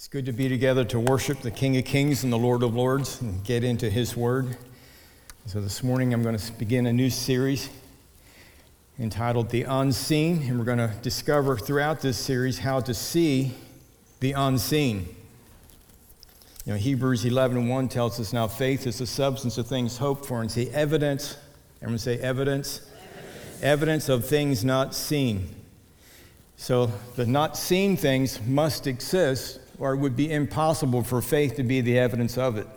It's good to be together to worship the King of Kings and the Lord of Lords and get into His Word. So, this morning I'm going to begin a new series entitled The Unseen, and we're going to discover throughout this series how to see the unseen. You know, Hebrews 11 and 1 tells us now faith is the substance of things hoped for, and the evidence, everyone say evidence, evidence, evidence of things not seen. So, the not seen things must exist or it would be impossible for faith to be the evidence of it.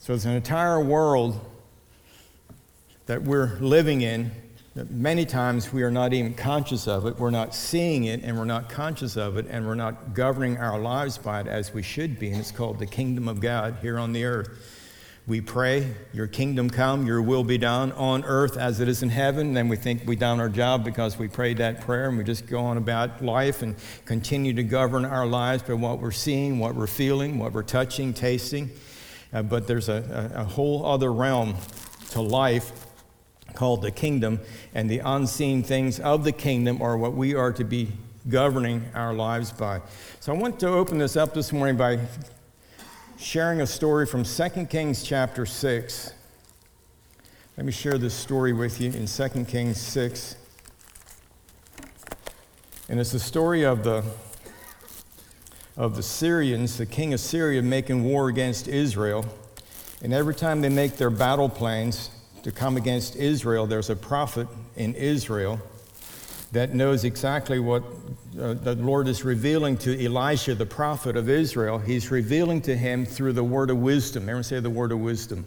So it's an entire world that we're living in that many times we are not even conscious of it. We're not seeing it and we're not conscious of it and we're not governing our lives by it as we should be. And it's called the kingdom of God here on the earth. We pray, Your kingdom come, Your will be done on earth as it is in heaven. Then we think we done our job because we prayed that prayer and we just go on about life and continue to govern our lives by what we're seeing, what we're feeling, what we're touching, tasting. Uh, but there's a, a, a whole other realm to life called the kingdom, and the unseen things of the kingdom are what we are to be governing our lives by. So I want to open this up this morning by sharing a story from 2 Kings chapter 6. Let me share this story with you in 2 Kings 6. And it's the story of the, of the Syrians, the king of Syria, making war against Israel. And every time they make their battle plans to come against Israel, there's a prophet in Israel that knows exactly what uh, the Lord is revealing to Elisha, the prophet of Israel. He's revealing to him through the word of wisdom. Everyone say the word of wisdom.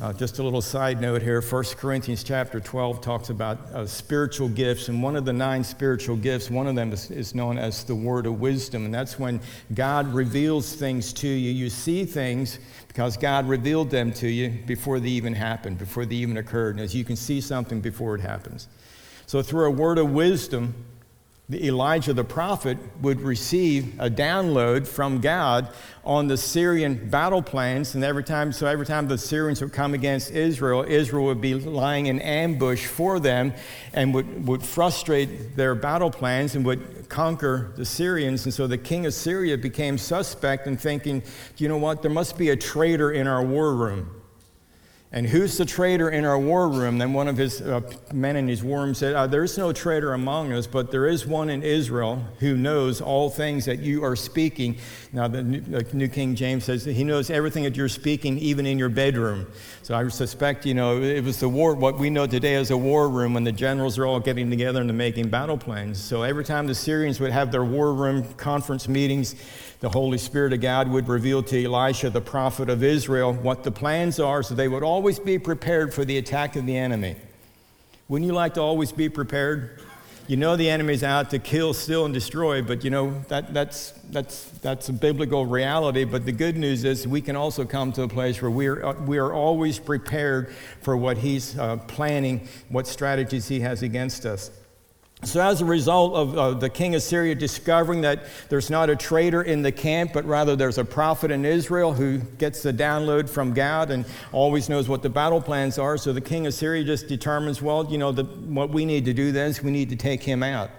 Uh, just a little side note here 1 Corinthians chapter 12 talks about uh, spiritual gifts, and one of the nine spiritual gifts, one of them is, is known as the word of wisdom. And that's when God reveals things to you. You see things because God revealed them to you before they even happened, before they even occurred. And as you can see something before it happens. So, through a word of wisdom, the Elijah the prophet would receive a download from God on the Syrian battle plans, and every time, so every time the Syrians would come against Israel, Israel would be lying in ambush for them and would, would frustrate their battle plans and would conquer the Syrians. And so the king of Syria became suspect and thinking, you know what, there must be a traitor in our war room. And who's the traitor in our war room? Then one of his uh, men in his war room said, uh, There's no traitor among us, but there is one in Israel who knows all things that you are speaking. Now, the New, the New King James says he knows everything that you're speaking, even in your bedroom. So I suspect, you know, it was the war, what we know today as a war room when the generals are all getting together and making battle plans. So every time the Syrians would have their war room conference meetings, the Holy Spirit of God would reveal to Elisha, the prophet of Israel, what the plans are so they would always be prepared for the attack of the enemy. Wouldn't you like to always be prepared? You know the enemy's out to kill, steal, and destroy, but you know that, that's, that's, that's a biblical reality. But the good news is we can also come to a place where we are, we are always prepared for what he's uh, planning, what strategies he has against us. So, as a result of uh, the king of Syria discovering that there's not a traitor in the camp, but rather there's a prophet in Israel who gets the download from God and always knows what the battle plans are, so the king of Syria just determines, well, you know, the, what we need to do then is we need to take him out.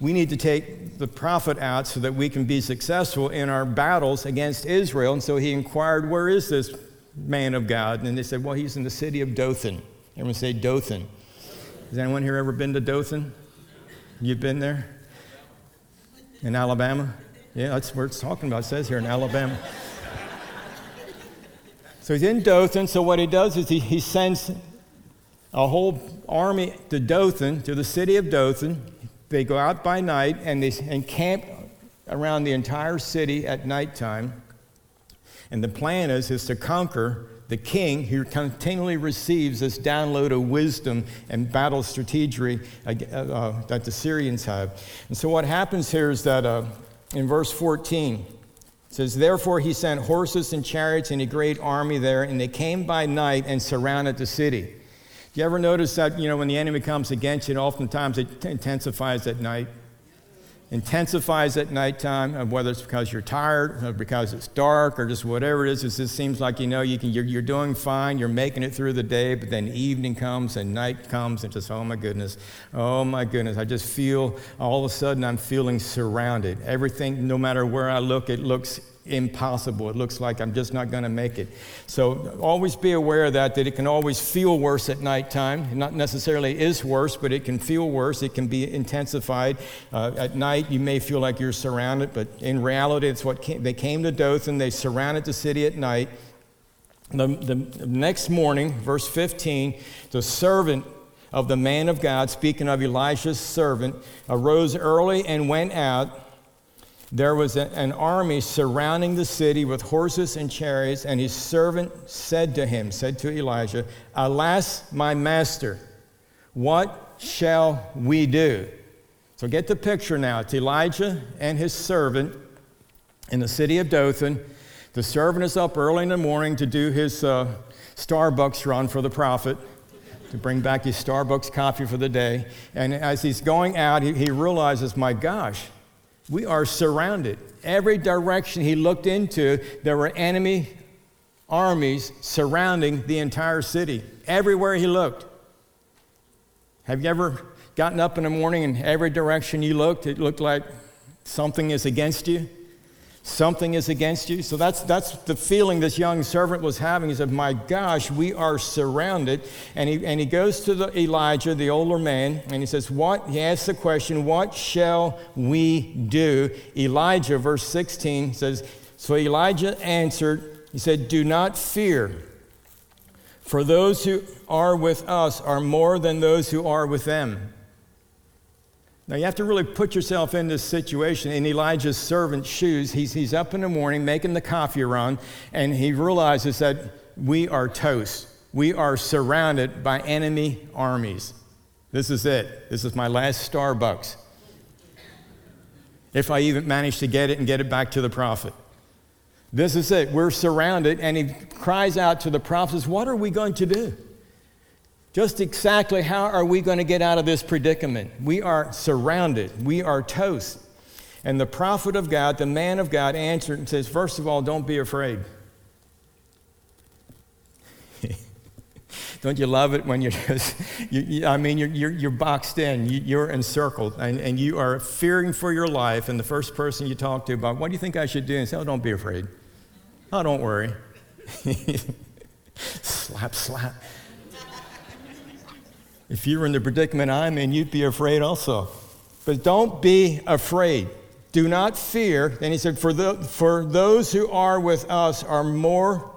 We need to take the prophet out so that we can be successful in our battles against Israel. And so he inquired, Where is this man of God? And they said, Well, he's in the city of Dothan. Everyone say Dothan. Has anyone here ever been to Dothan? You've been there? In Alabama? Yeah, that's where it's talking about. It says here in Alabama. so he's in Dothan. So what he does is he, he sends a whole army to Dothan, to the city of Dothan. They go out by night and they encamp around the entire city at nighttime. And the plan is, is to conquer the king who continually receives this download of wisdom and battle strategy uh, uh, that the Syrians have. And so what happens here is that uh, in verse 14, it says, Therefore he sent horses and chariots and a great army there, and they came by night and surrounded the city. Do you ever notice that, you know, when the enemy comes against you, oftentimes it intensifies at night? Intensifies at nighttime, uh, whether it's because you're tired, or because it's dark, or just whatever it is. It just seems like you know you can, you're, you're doing fine, you're making it through the day, but then evening comes and night comes, and just, oh my goodness, oh my goodness. I just feel all of a sudden I'm feeling surrounded. Everything, no matter where I look, it looks impossible. It looks like I'm just not going to make it. So always be aware of that, that it can always feel worse at nighttime. not necessarily is worse, but it can feel worse. It can be intensified. Uh, at night, you may feel like you're surrounded, but in reality, it's what came, they came to Dothan. They surrounded the city at night. The, the next morning, verse 15, the servant of the man of God, speaking of Elisha's servant, arose early and went out there was a, an army surrounding the city with horses and chariots, and his servant said to him, said to Elijah, Alas, my master, what shall we do? So get the picture now. It's Elijah and his servant in the city of Dothan. The servant is up early in the morning to do his uh, Starbucks run for the prophet, to bring back his Starbucks coffee for the day. And as he's going out, he, he realizes, my gosh, we are surrounded. Every direction he looked into, there were enemy armies surrounding the entire city. Everywhere he looked. Have you ever gotten up in the morning and every direction you looked, it looked like something is against you? Something is against you. So that's, that's the feeling this young servant was having. He said, My gosh, we are surrounded. And he, and he goes to the Elijah, the older man, and he says, What? He asks the question, What shall we do? Elijah, verse 16 says, So Elijah answered, He said, Do not fear. For those who are with us are more than those who are with them. Now, you have to really put yourself in this situation in Elijah's servant's shoes. He's, he's up in the morning making the coffee run, and he realizes that we are toast. We are surrounded by enemy armies. This is it. This is my last Starbucks. If I even manage to get it and get it back to the prophet. This is it. We're surrounded, and he cries out to the prophet, What are we going to do? Just exactly how are we going to get out of this predicament? We are surrounded, we are toast. And the prophet of God, the man of God, answered and says, First of all, don't be afraid. don't you love it when you're just, you, you, I mean, you're, you're, you're boxed in, you, are encircled, and, and you are fearing for your life, and the first person you talk to about, what do you think I should do? And say, oh, don't be afraid. Oh, don't worry. slap, slap. If you were in the predicament I'm in, you'd be afraid also. But don't be afraid. Do not fear. Then he said, for, the, for those who are with us are more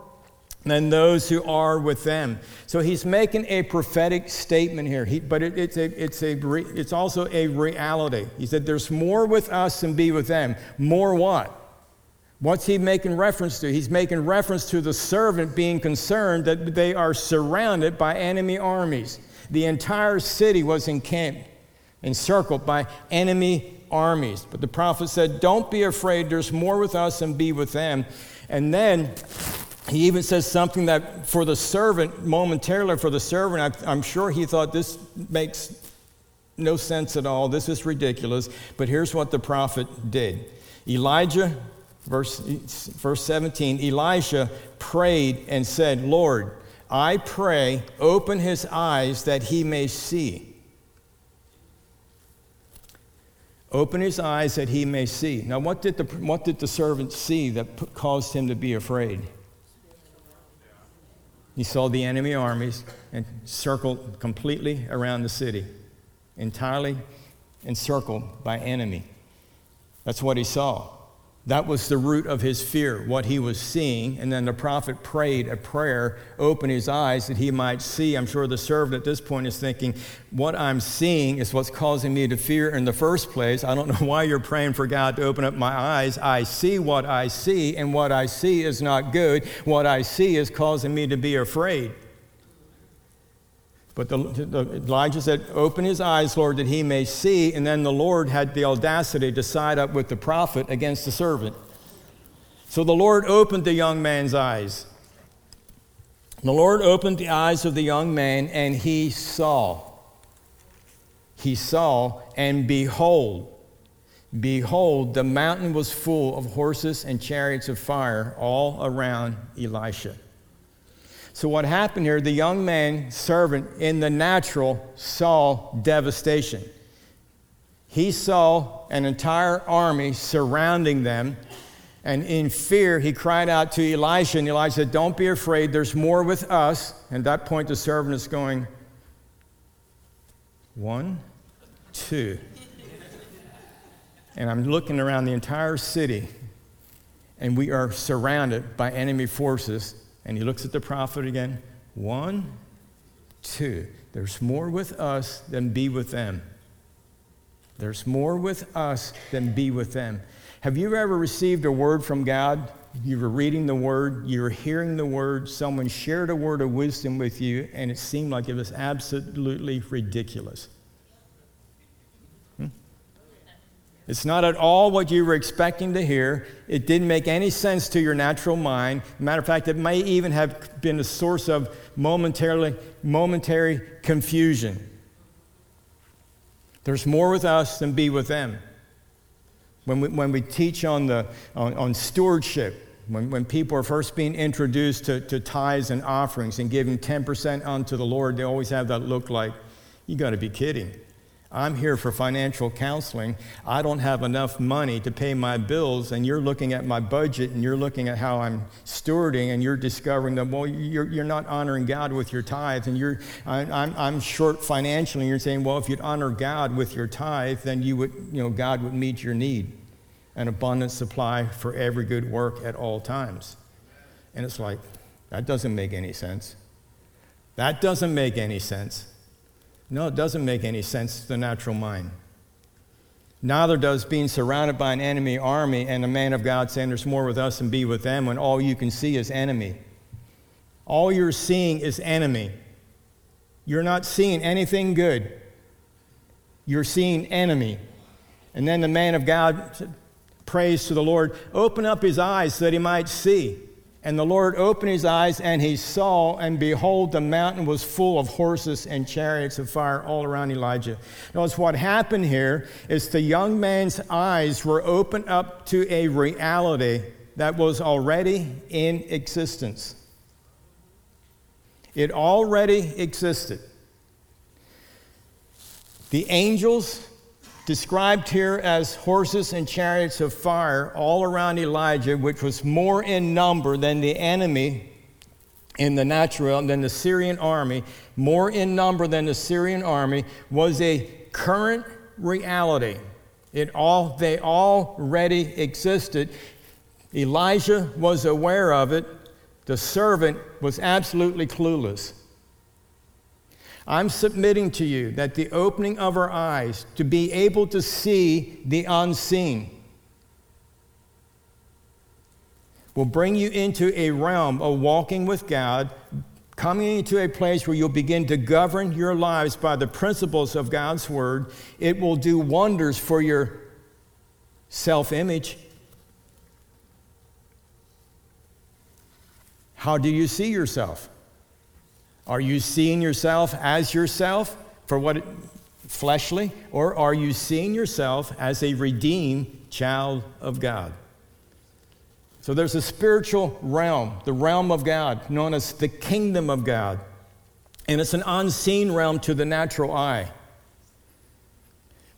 than those who are with them. So he's making a prophetic statement here, he, but it, it's, a, it's, a, it's also a reality. He said, There's more with us than be with them. More what? What's he making reference to? He's making reference to the servant being concerned that they are surrounded by enemy armies. The entire city was encamped, encircled by enemy armies. But the prophet said, Don't be afraid, there's more with us than be with them. And then he even says something that for the servant, momentarily for the servant, I'm sure he thought this makes no sense at all. This is ridiculous. But here's what the prophet did Elijah, verse, verse 17, Elijah prayed and said, Lord, I pray, open his eyes that he may see. Open his eyes that he may see. Now, what did the, what did the servant see that caused him to be afraid? He saw the enemy armies and circled completely around the city, entirely encircled by enemy. That's what he saw. That was the root of his fear, what he was seeing. And then the prophet prayed a prayer, open his eyes that he might see. I'm sure the servant at this point is thinking, What I'm seeing is what's causing me to fear in the first place. I don't know why you're praying for God to open up my eyes. I see what I see, and what I see is not good. What I see is causing me to be afraid. But the, the, Elijah said, Open his eyes, Lord, that he may see. And then the Lord had the audacity to side up with the prophet against the servant. So the Lord opened the young man's eyes. The Lord opened the eyes of the young man, and he saw. He saw, and behold, behold, the mountain was full of horses and chariots of fire all around Elisha. So, what happened here, the young man, servant in the natural, saw devastation. He saw an entire army surrounding them, and in fear, he cried out to Elisha, and Elisha said, Don't be afraid, there's more with us. And at that point, the servant is going, One, two. and I'm looking around the entire city, and we are surrounded by enemy forces and he looks at the prophet again. One, two. There's more with us than be with them. There's more with us than be with them. Have you ever received a word from God? You were reading the word, you were hearing the word, someone shared a word of wisdom with you, and it seemed like it was absolutely ridiculous. It's not at all what you were expecting to hear. It didn't make any sense to your natural mind. Matter of fact, it may even have been a source of momentarily, momentary confusion. There's more with us than be with them. When we, when we teach on, the, on, on stewardship, when, when people are first being introduced to, to tithes and offerings and giving 10% unto the Lord, they always have that look like, you got to be kidding. I'm here for financial counseling. I don't have enough money to pay my bills, and you're looking at my budget and you're looking at how I'm stewarding, and you're discovering that, well, you're, you're not honoring God with your tithe, and you're, I, I'm, I'm short financially, and you're saying, well, if you'd honor God with your tithe, then you would, you know, God would meet your need an abundant supply for every good work at all times. And it's like, that doesn't make any sense. That doesn't make any sense. No, it doesn't make any sense to the natural mind. Neither does being surrounded by an enemy army and a man of God saying there's more with us than be with them when all you can see is enemy. All you're seeing is enemy. You're not seeing anything good. You're seeing enemy. And then the man of God prays to the Lord, open up his eyes so that he might see. And the Lord opened his eyes, and he saw, and behold, the mountain was full of horses and chariots of fire all around Elijah. Notice what happened here is the young man's eyes were opened up to a reality that was already in existence. It already existed. The angels described here as horses and chariots of fire all around Elijah, which was more in number than the enemy in the natural, than the Syrian army, more in number than the Syrian army, was a current reality. It all, they already existed. Elijah was aware of it. The servant was absolutely clueless. I'm submitting to you that the opening of our eyes to be able to see the unseen will bring you into a realm of walking with God, coming into a place where you'll begin to govern your lives by the principles of God's Word. It will do wonders for your self image. How do you see yourself? Are you seeing yourself as yourself for what fleshly, or are you seeing yourself as a redeemed child of God? So there's a spiritual realm, the realm of God, known as the kingdom of God. And it's an unseen realm to the natural eye.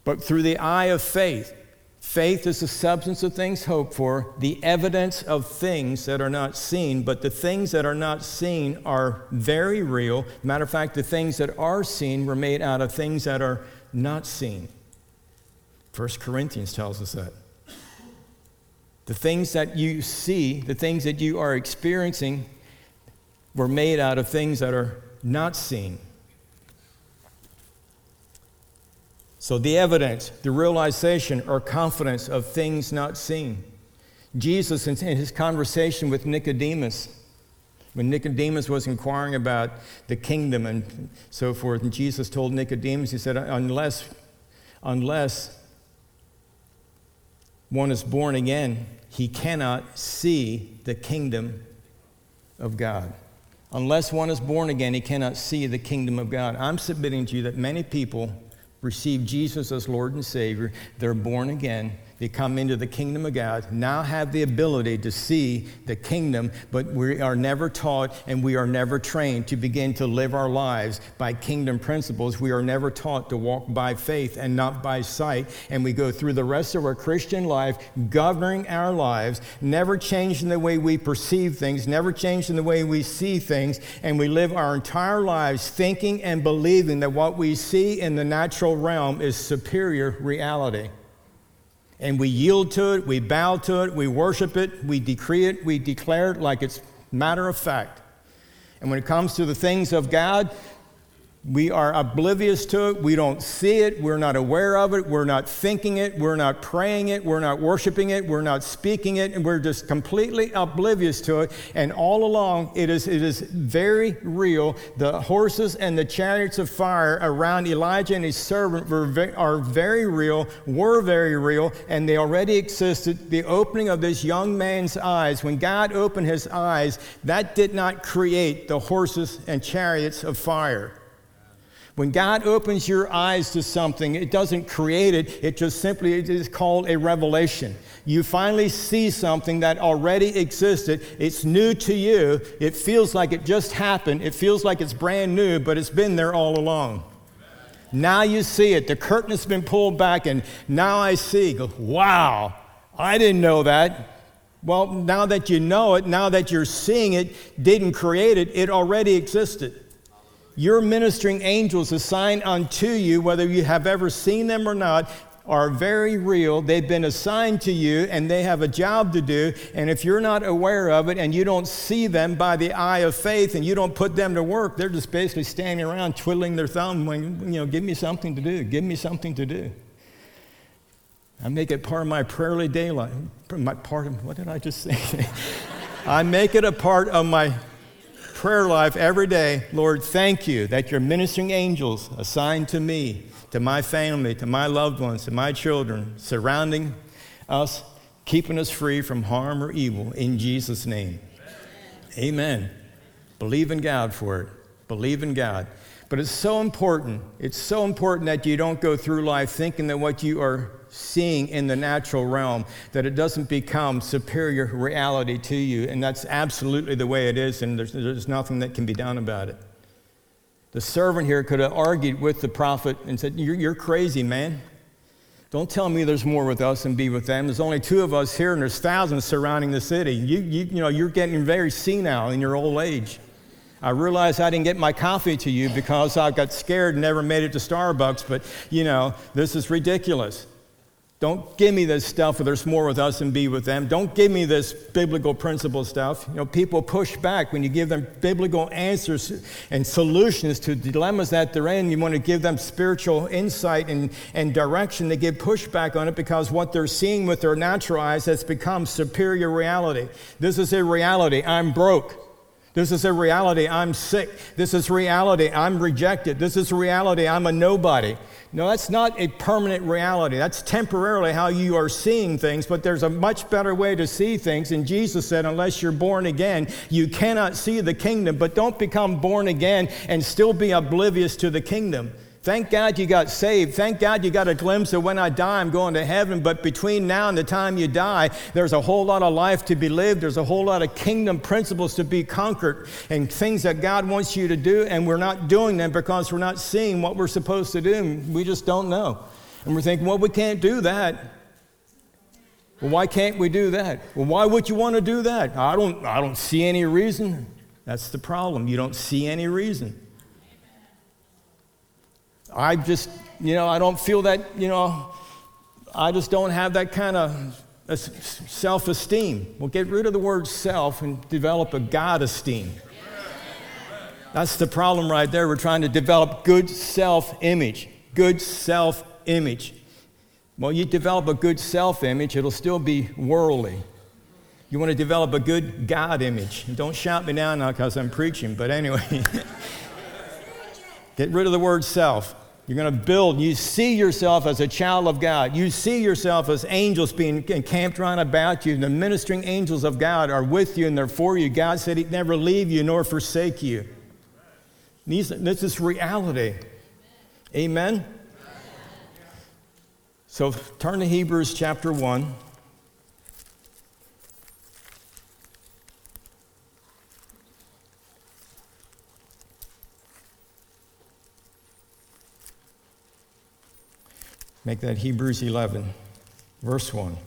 But through the eye of faith, Faith is the substance of things hoped for, the evidence of things that are not seen. But the things that are not seen are very real. Matter of fact, the things that are seen were made out of things that are not seen. 1 Corinthians tells us that. The things that you see, the things that you are experiencing, were made out of things that are not seen. So, the evidence, the realization, or confidence of things not seen. Jesus, in his conversation with Nicodemus, when Nicodemus was inquiring about the kingdom and so forth, and Jesus told Nicodemus, He said, Unless, unless one is born again, he cannot see the kingdom of God. Unless one is born again, he cannot see the kingdom of God. I'm submitting to you that many people receive Jesus as Lord and Savior, they're born again, they come into the kingdom of God, now have the ability to see the kingdom, but we are never taught and we are never trained to begin to live our lives by kingdom principles. We are never taught to walk by faith and not by sight. And we go through the rest of our Christian life governing our lives, never changing the way we perceive things, never changing the way we see things. And we live our entire lives thinking and believing that what we see in the natural realm is superior reality and we yield to it, we bow to it, we worship it, we decree it, we declare it like it's matter of fact. And when it comes to the things of God, we are oblivious to it. We don't see it. We're not aware of it. We're not thinking it. We're not praying it. We're not worshiping it. We're not speaking it. And we're just completely oblivious to it. And all along, it is, it is very real. The horses and the chariots of fire around Elijah and his servant were, are very real, were very real, and they already existed. The opening of this young man's eyes, when God opened his eyes, that did not create the horses and chariots of fire. When God opens your eyes to something, it doesn't create it, it just simply is called a revelation. You finally see something that already existed. It's new to you. It feels like it just happened. It feels like it's brand new, but it's been there all along. Now you see it. The curtain has been pulled back, and now I see. Wow, I didn't know that. Well, now that you know it, now that you're seeing it, didn't create it, it already existed. Your ministering angels assigned unto you, whether you have ever seen them or not, are very real. They've been assigned to you and they have a job to do. And if you're not aware of it and you don't see them by the eye of faith and you don't put them to work, they're just basically standing around twiddling their thumb, when, you know, give me something to do, give me something to do. I make it part of my prayerly daylight. My part of, what did I just say? I make it a part of my prayer life every day, Lord, thank you that your ministering angels assigned to me, to my family, to my loved ones, to my children, surrounding us, keeping us free from harm or evil in Jesus' name. Amen. Amen. Believe in God for it. Believe in God. But it's so important. It's so important that you don't go through life thinking that what you are seeing in the natural realm, that it doesn't become superior reality to you. And that's absolutely the way it is, and there's, there's nothing that can be done about it. The servant here could have argued with the prophet and said, You're, you're crazy, man. Don't tell me there's more with us and be with them. There's only two of us here, and there's thousands surrounding the city. You, you, you know, you're getting very senile in your old age. I realize I didn't get my coffee to you because I got scared and never made it to Starbucks, but you know, this is ridiculous. Don't give me this stuff where there's more with us and be with them. Don't give me this biblical principle stuff. You know, people push back when you give them biblical answers and solutions to dilemmas that they're in. You want to give them spiritual insight and, and direction. They give pushback on it because what they're seeing with their natural eyes has become superior reality. This is a reality. I'm broke. This is a reality. I'm sick. This is reality. I'm rejected. This is reality. I'm a nobody. No, that's not a permanent reality. That's temporarily how you are seeing things, but there's a much better way to see things. And Jesus said, unless you're born again, you cannot see the kingdom. But don't become born again and still be oblivious to the kingdom. Thank God you got saved. Thank God you got a glimpse of when I die, I'm going to heaven. But between now and the time you die, there's a whole lot of life to be lived. There's a whole lot of kingdom principles to be conquered and things that God wants you to do. And we're not doing them because we're not seeing what we're supposed to do. We just don't know. And we're thinking, well, we can't do that. Well, why can't we do that? Well, why would you want to do that? I don't, I don't see any reason. That's the problem. You don't see any reason. I just, you know, I don't feel that, you know, I just don't have that kind of self esteem. Well, get rid of the word self and develop a God esteem. That's the problem right there. We're trying to develop good self image. Good self image. Well, you develop a good self image, it'll still be worldly. You want to develop a good God image. Don't shout me down now because I'm preaching, but anyway. Get rid of the word self. You're going to build. You see yourself as a child of God. You see yourself as angels being encamped round about you. The ministering angels of God are with you and they're for you. God said He'd never leave you nor forsake you. These, this is reality. Amen? So turn to Hebrews chapter 1. Make that Hebrews 11, verse 1.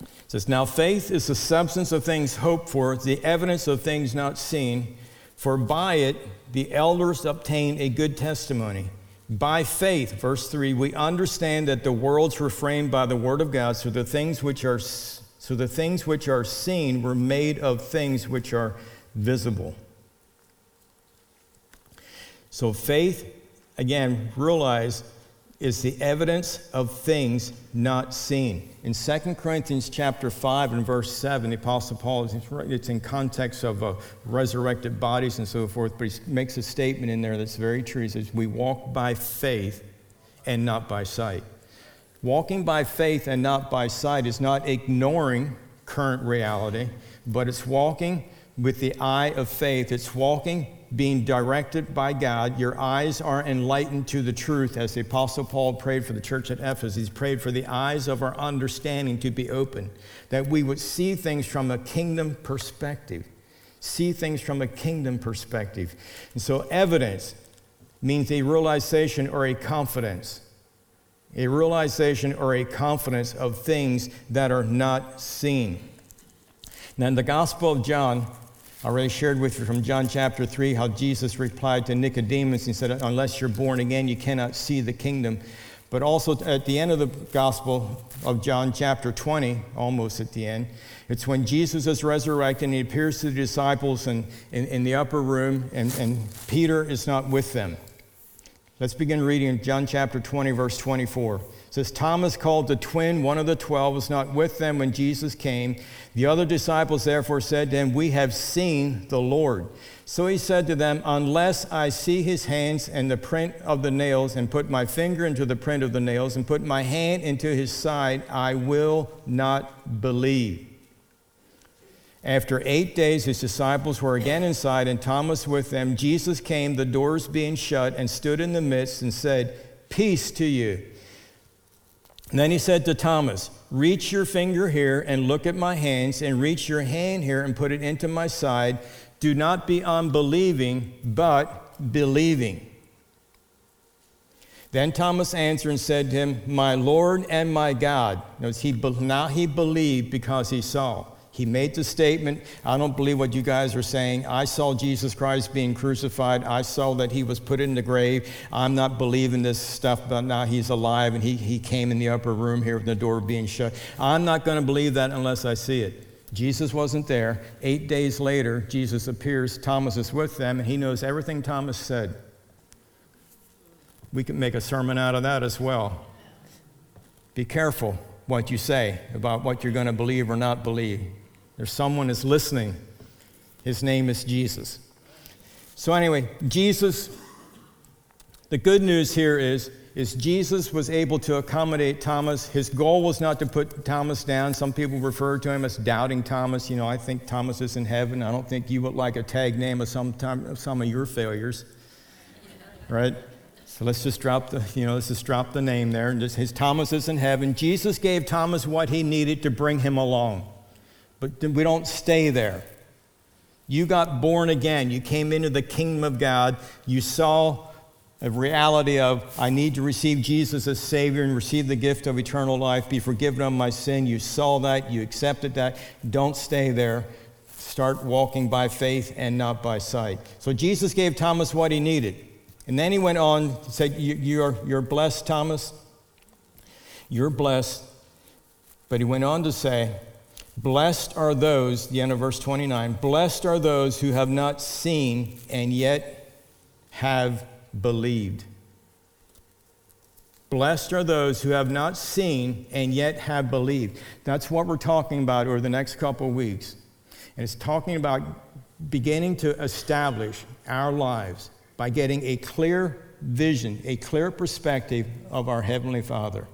It says, Now faith is the substance of things hoped for, the evidence of things not seen, for by it the elders obtained a good testimony. By faith, verse 3, we understand that the worlds were framed by the word of God, so the things which are so the things which are seen were made of things which are visible. So faith, again, realize is the evidence of things not seen. In 2 Corinthians chapter 5 and verse 7, the Apostle Paul, it's in context of uh, resurrected bodies and so forth, but he makes a statement in there that's very true. He says, We walk by faith and not by sight. Walking by faith and not by sight is not ignoring current reality, but it's walking with the eye of faith. It's walking being directed by God. Your eyes are enlightened to the truth, as the Apostle Paul prayed for the church at Ephesus. He's prayed for the eyes of our understanding to be open, that we would see things from a kingdom perspective. See things from a kingdom perspective. And so, evidence means a realization or a confidence. A realization or a confidence of things that are not seen. Now, in the Gospel of John, I already shared with you from John chapter 3 how Jesus replied to Nicodemus and said, Unless you're born again, you cannot see the kingdom. But also at the end of the Gospel of John chapter 20, almost at the end, it's when Jesus is resurrected and he appears to the disciples in, in, in the upper room, and, and Peter is not with them. Let's begin reading John chapter 20, verse 24 says Thomas called the twin, one of the twelve, was not with them when Jesus came. The other disciples therefore said to him, We have seen the Lord. So he said to them, Unless I see his hands and the print of the nails, and put my finger into the print of the nails, and put my hand into his side, I will not believe. After eight days, his disciples were again inside, and Thomas with them. Jesus came, the doors being shut, and stood in the midst and said, Peace to you. And then he said to Thomas, Reach your finger here and look at my hands, and reach your hand here and put it into my side. Do not be unbelieving, but believing. Then Thomas answered and said to him, My Lord and my God. Notice he, now he believed because he saw. He made the statement, I don't believe what you guys are saying. I saw Jesus Christ being crucified. I saw that he was put in the grave. I'm not believing this stuff, but now he's alive and he, he came in the upper room here with the door being shut. I'm not going to believe that unless I see it. Jesus wasn't there. Eight days later, Jesus appears. Thomas is with them, and he knows everything Thomas said. We can make a sermon out of that as well. Be careful what you say about what you're going to believe or not believe. There's someone is listening. His name is Jesus. So anyway, Jesus the good news here is is Jesus was able to accommodate Thomas. His goal was not to put Thomas down. Some people refer to him as doubting Thomas. You know, I think Thomas is in heaven. I don't think you would like a tag name of some, time, some of your failures. Right? So let's just drop the, you know, let's just drop the name there. And just, his Thomas is in heaven. Jesus gave Thomas what he needed to bring him along. But we don't stay there. You got born again. You came into the kingdom of God. You saw a reality of, I need to receive Jesus as Savior and receive the gift of eternal life, be forgiven of my sin. You saw that. You accepted that. Don't stay there. Start walking by faith and not by sight. So Jesus gave Thomas what he needed. And then he went on, said, You're, you're blessed, Thomas. You're blessed. But he went on to say, Blessed are those, the end of verse 29, blessed are those who have not seen and yet have believed. Blessed are those who have not seen and yet have believed. That's what we're talking about over the next couple of weeks. And it's talking about beginning to establish our lives by getting a clear vision, a clear perspective of our Heavenly Father.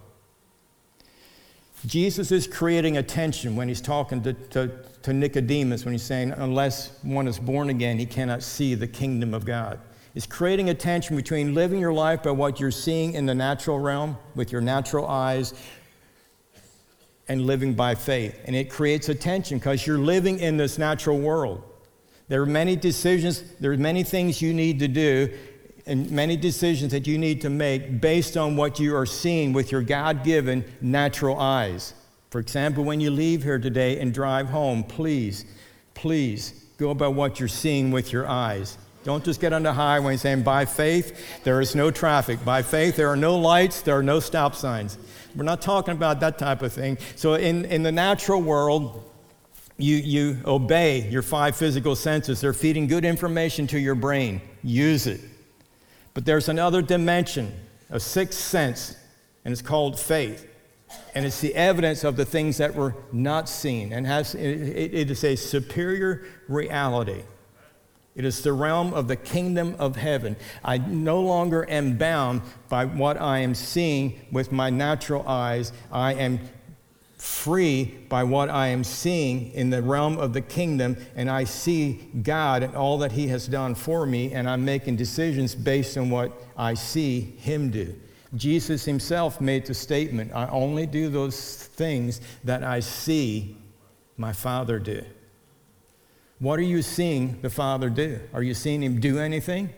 Jesus is creating a tension when he's talking to, to, to, Nicodemus, when he's saying, unless one is born again, he cannot see the kingdom of God. It's creating a tension between living your life by what you're seeing in the natural realm with your natural eyes and living by faith. And it creates a tension because you're living in this natural world. There are many decisions, there are many things you need to do, and many decisions that you need to make based on what you are seeing with your God given natural eyes. For example, when you leave here today and drive home, please, please go by what you're seeing with your eyes. Don't just get on the highway and saying, by faith, there is no traffic. By faith, there are no lights, there are no stop signs. We're not talking about that type of thing. So, in, in the natural world, you, you obey your five physical senses. They're feeding good information to your brain. Use it. But there's another dimension, a sixth sense, and it's called faith. And it's the evidence of the things that were not seen, and has, it, it is a superior reality. It is the realm of the kingdom of heaven. I no longer am bound by what I am seeing with my natural eyes. I am free by what I am seeing in the realm of the kingdom, and I see God and all that He has done for me, and I'm making decisions based on what I see Him do. Jesus Himself made the statement I only do those things that I see my Father do. What are you seeing the Father do? Are you seeing Him do anything?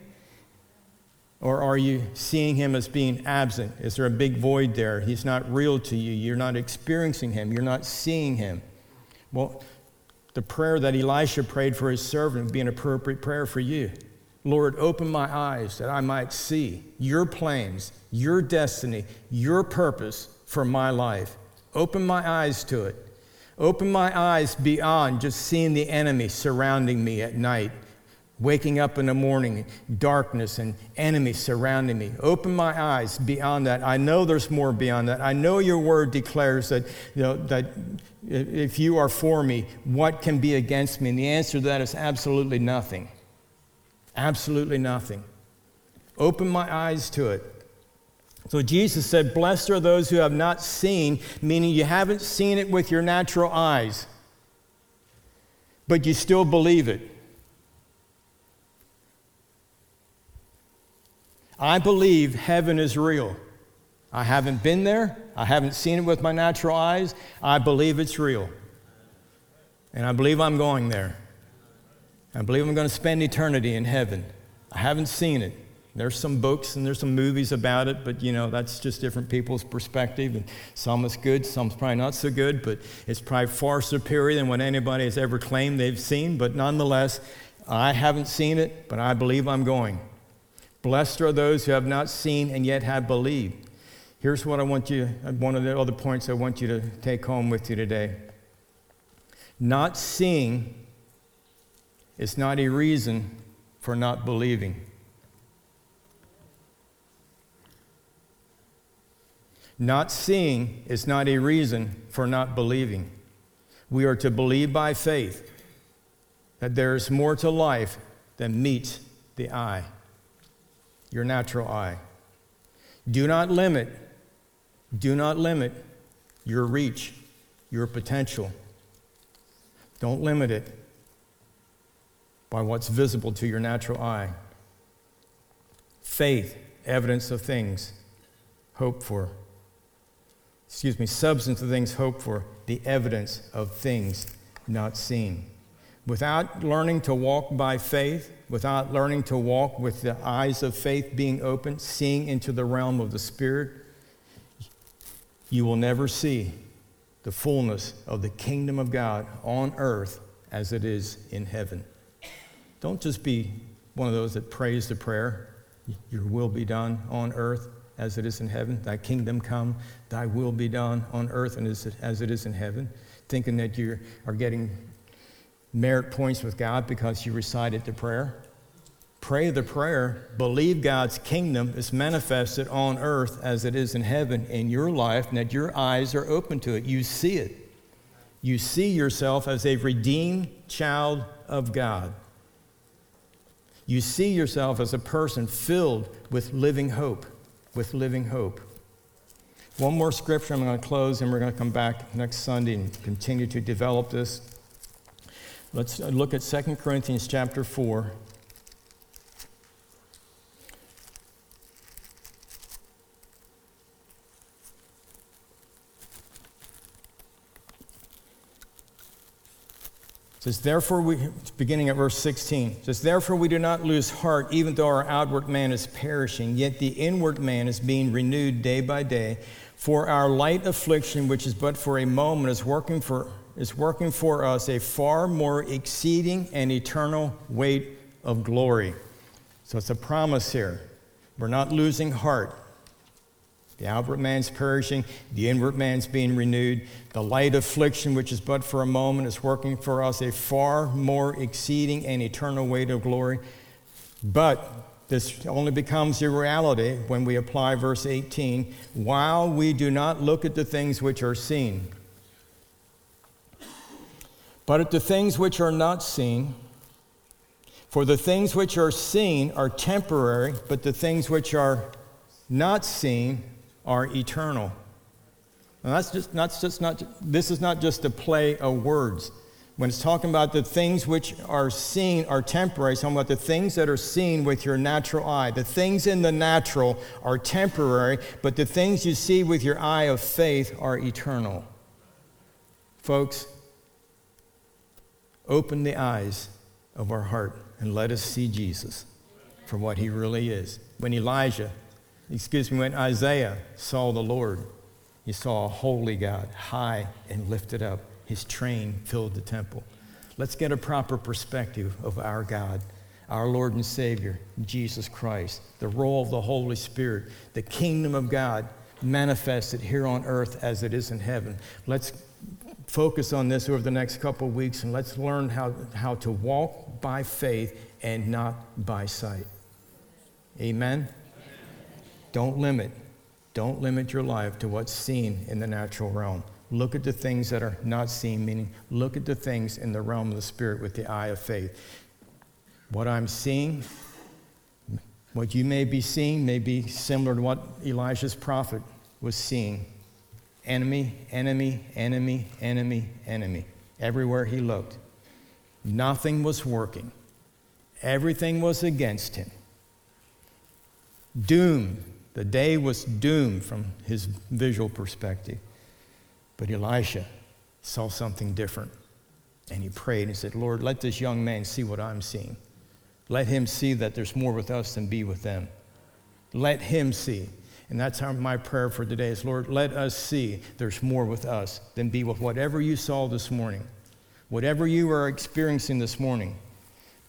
Or are you seeing him as being absent? Is there a big void there? He's not real to you. You're not experiencing him. You're not seeing him. Well, the prayer that Elisha prayed for his servant would be an appropriate prayer for you. Lord, open my eyes that I might see your plans, your destiny, your purpose for my life. Open my eyes to it. Open my eyes beyond just seeing the enemy surrounding me at night Waking up in the morning, darkness and enemies surrounding me. Open my eyes beyond that. I know there's more beyond that. I know your word declares that, you know, that if you are for me, what can be against me? And the answer to that is absolutely nothing. Absolutely nothing. Open my eyes to it. So Jesus said, Blessed are those who have not seen, meaning you haven't seen it with your natural eyes, but you still believe it. I believe heaven is real. I haven't been there, I haven't seen it with my natural eyes. I believe it's real. And I believe I'm going there. I believe I'm going to spend eternity in heaven. I haven't seen it. There's some books and there's some movies about it, but you know, that's just different people's perspective. And some is good, some's probably not so good, but it's probably far superior than what anybody has ever claimed they've seen. But nonetheless, I haven't seen it, but I believe I'm going. Blessed are those who have not seen and yet have believed. Here's what I want you, one of the other points I want you to take home with you today. Not seeing is not a reason for not believing. Not seeing is not a reason for not believing. We are to believe by faith that there is more to life than meets the eye your natural eye. Do not limit, do not limit your reach, your potential. Don't limit it by what's visible to your natural eye. Faith, evidence of things hoped for. Excuse me, substance of things hoped for, the evidence of things not seen. Without learning to walk by faith, without learning to walk with the eyes of faith being open, seeing into the realm of the Spirit, you will never see the fullness of the kingdom of God on earth as it is in heaven. Don't just be one of those that prays the prayer, Your will be done on earth as it is in heaven. Thy kingdom come, thy will be done on earth and as it is in heaven. Thinking that you are getting merit points with God because you recited the prayer. Pray the prayer, believe God's kingdom is manifested on earth as it is in heaven in your life, and that your eyes are open to it. You see it. You see yourself as a redeemed child of God. You see yourself as a person filled with living hope, with living hope. One more scripture, I'm going to close, and we're going to come back next Sunday and continue to develop this. Let's look at 2 Corinthians chapter 4. It says, therefore, we, beginning at verse 16, says, therefore we do not lose heart, even though our outward man is perishing, yet the inward man is being renewed day by day. For our light affliction, which is but for a moment, is working for is working for us a far more exceeding and eternal weight of glory. So it's a promise here. We're not losing heart. The outward man's perishing, the inward man's being renewed. The light affliction, which is but for a moment, is working for us a far more exceeding and eternal weight of glory. But this only becomes a reality when we apply verse 18 while we do not look at the things which are seen, but at the things which are not seen. For the things which are seen are temporary, but the things which are not seen are eternal. That's just, that's just not, this is not just a play of words. When it's talking about the things which are seen are temporary, it's talking about the things that are seen with your natural eye. The things in the natural are temporary, but the things you see with your eye of faith are eternal. Folks, open the eyes of our heart and let us see Jesus for what he really is. When Elijah excuse me, when Isaiah saw the Lord, he saw a holy God, high and lifted up. His train filled the temple. Let's get a proper perspective of our God, our Lord and Savior, Jesus Christ, the role of the Holy Spirit, the kingdom of God manifested here on earth as it is in heaven. Let's focus on this over the next couple weeks and let's learn how, how to walk by faith and not by sight. Amen. Don't limit. Don't limit your life to what's seen in the natural realm. Look at the things that are not seen, meaning look at the things in the realm of the Spirit with the eye of faith. What I'm seeing, what you may be seeing, may be similar to what Elijah's prophet was seeing enemy, enemy, enemy, enemy, enemy. Everywhere he looked. Nothing was working, everything was against him. Doomed the day was doomed from his visual perspective. But Elisha saw something different. And he prayed and said, Lord, let this young man see what I'm seeing. Let him see that there's more with us than be with them. Let him see. And that's how my prayer for today is Lord, let us see there's more with us than be with whatever you saw this morning, whatever you are experiencing this morning.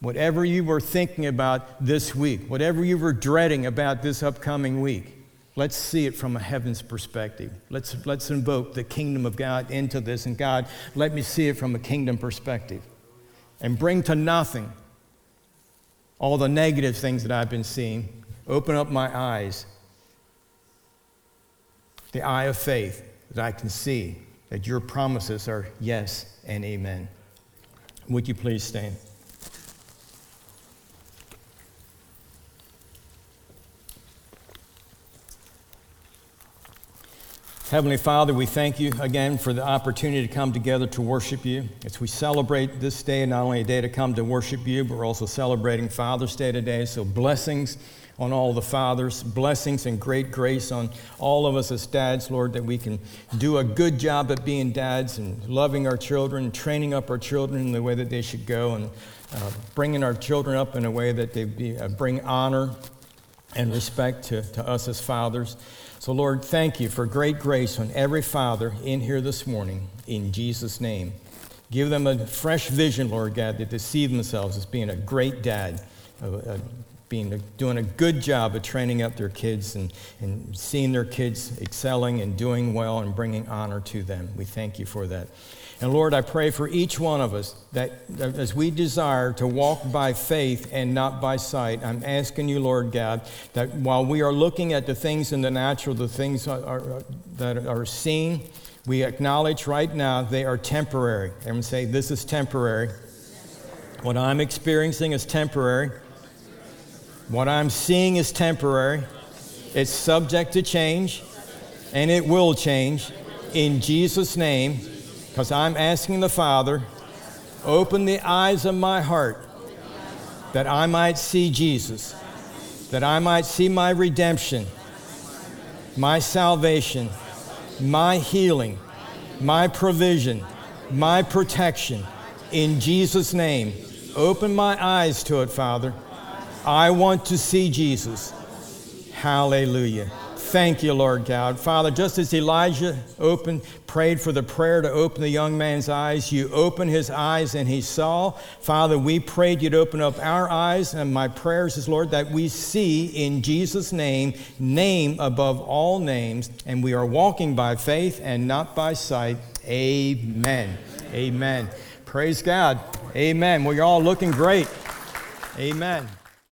Whatever you were thinking about this week, whatever you were dreading about this upcoming week, let's see it from a heaven's perspective. Let's, let's invoke the kingdom of God into this. And God, let me see it from a kingdom perspective and bring to nothing all the negative things that I've been seeing. Open up my eyes, the eye of faith, that I can see that your promises are yes and amen. Would you please stand? Heavenly Father, we thank you again for the opportunity to come together to worship you. As we celebrate this day, not only a day to come to worship you, but we're also celebrating Father's Day today. So, blessings on all the fathers, blessings and great grace on all of us as dads, Lord, that we can do a good job at being dads and loving our children, training up our children in the way that they should go, and uh, bringing our children up in a way that they be, uh, bring honor and respect to, to us as fathers. So, Lord, thank you for great grace on every father in here this morning, in Jesus' name. Give them a fresh vision, Lord God, that they see themselves as being a great dad, uh, uh, being doing a good job of training up their kids and, and seeing their kids excelling and doing well and bringing honor to them. We thank you for that. And Lord, I pray for each one of us that, as we desire to walk by faith and not by sight, I'm asking you, Lord God, that while we are looking at the things in the natural, the things are, are, that are seen, we acknowledge right now they are temporary. Everyone say, This is temporary. What I'm experiencing is temporary. What I'm seeing is temporary. It's subject to change, and it will change. In Jesus' name, because I'm asking the Father, open the eyes of my heart that I might see Jesus, that I might see my redemption, my salvation, my healing, my provision, my protection, In Jesus' name, open my eyes to it, Father. I want to see Jesus. Hallelujah. Thank you, Lord God. Father, just as Elijah opened, prayed for the prayer to open the young man's eyes, you opened his eyes and he saw. Father, we prayed you'd open up our eyes, and my prayers is, Lord, that we see in Jesus' name, name above all names, and we are walking by faith and not by sight. Amen. Amen. Praise God. Amen. Well, you're all looking great. Amen.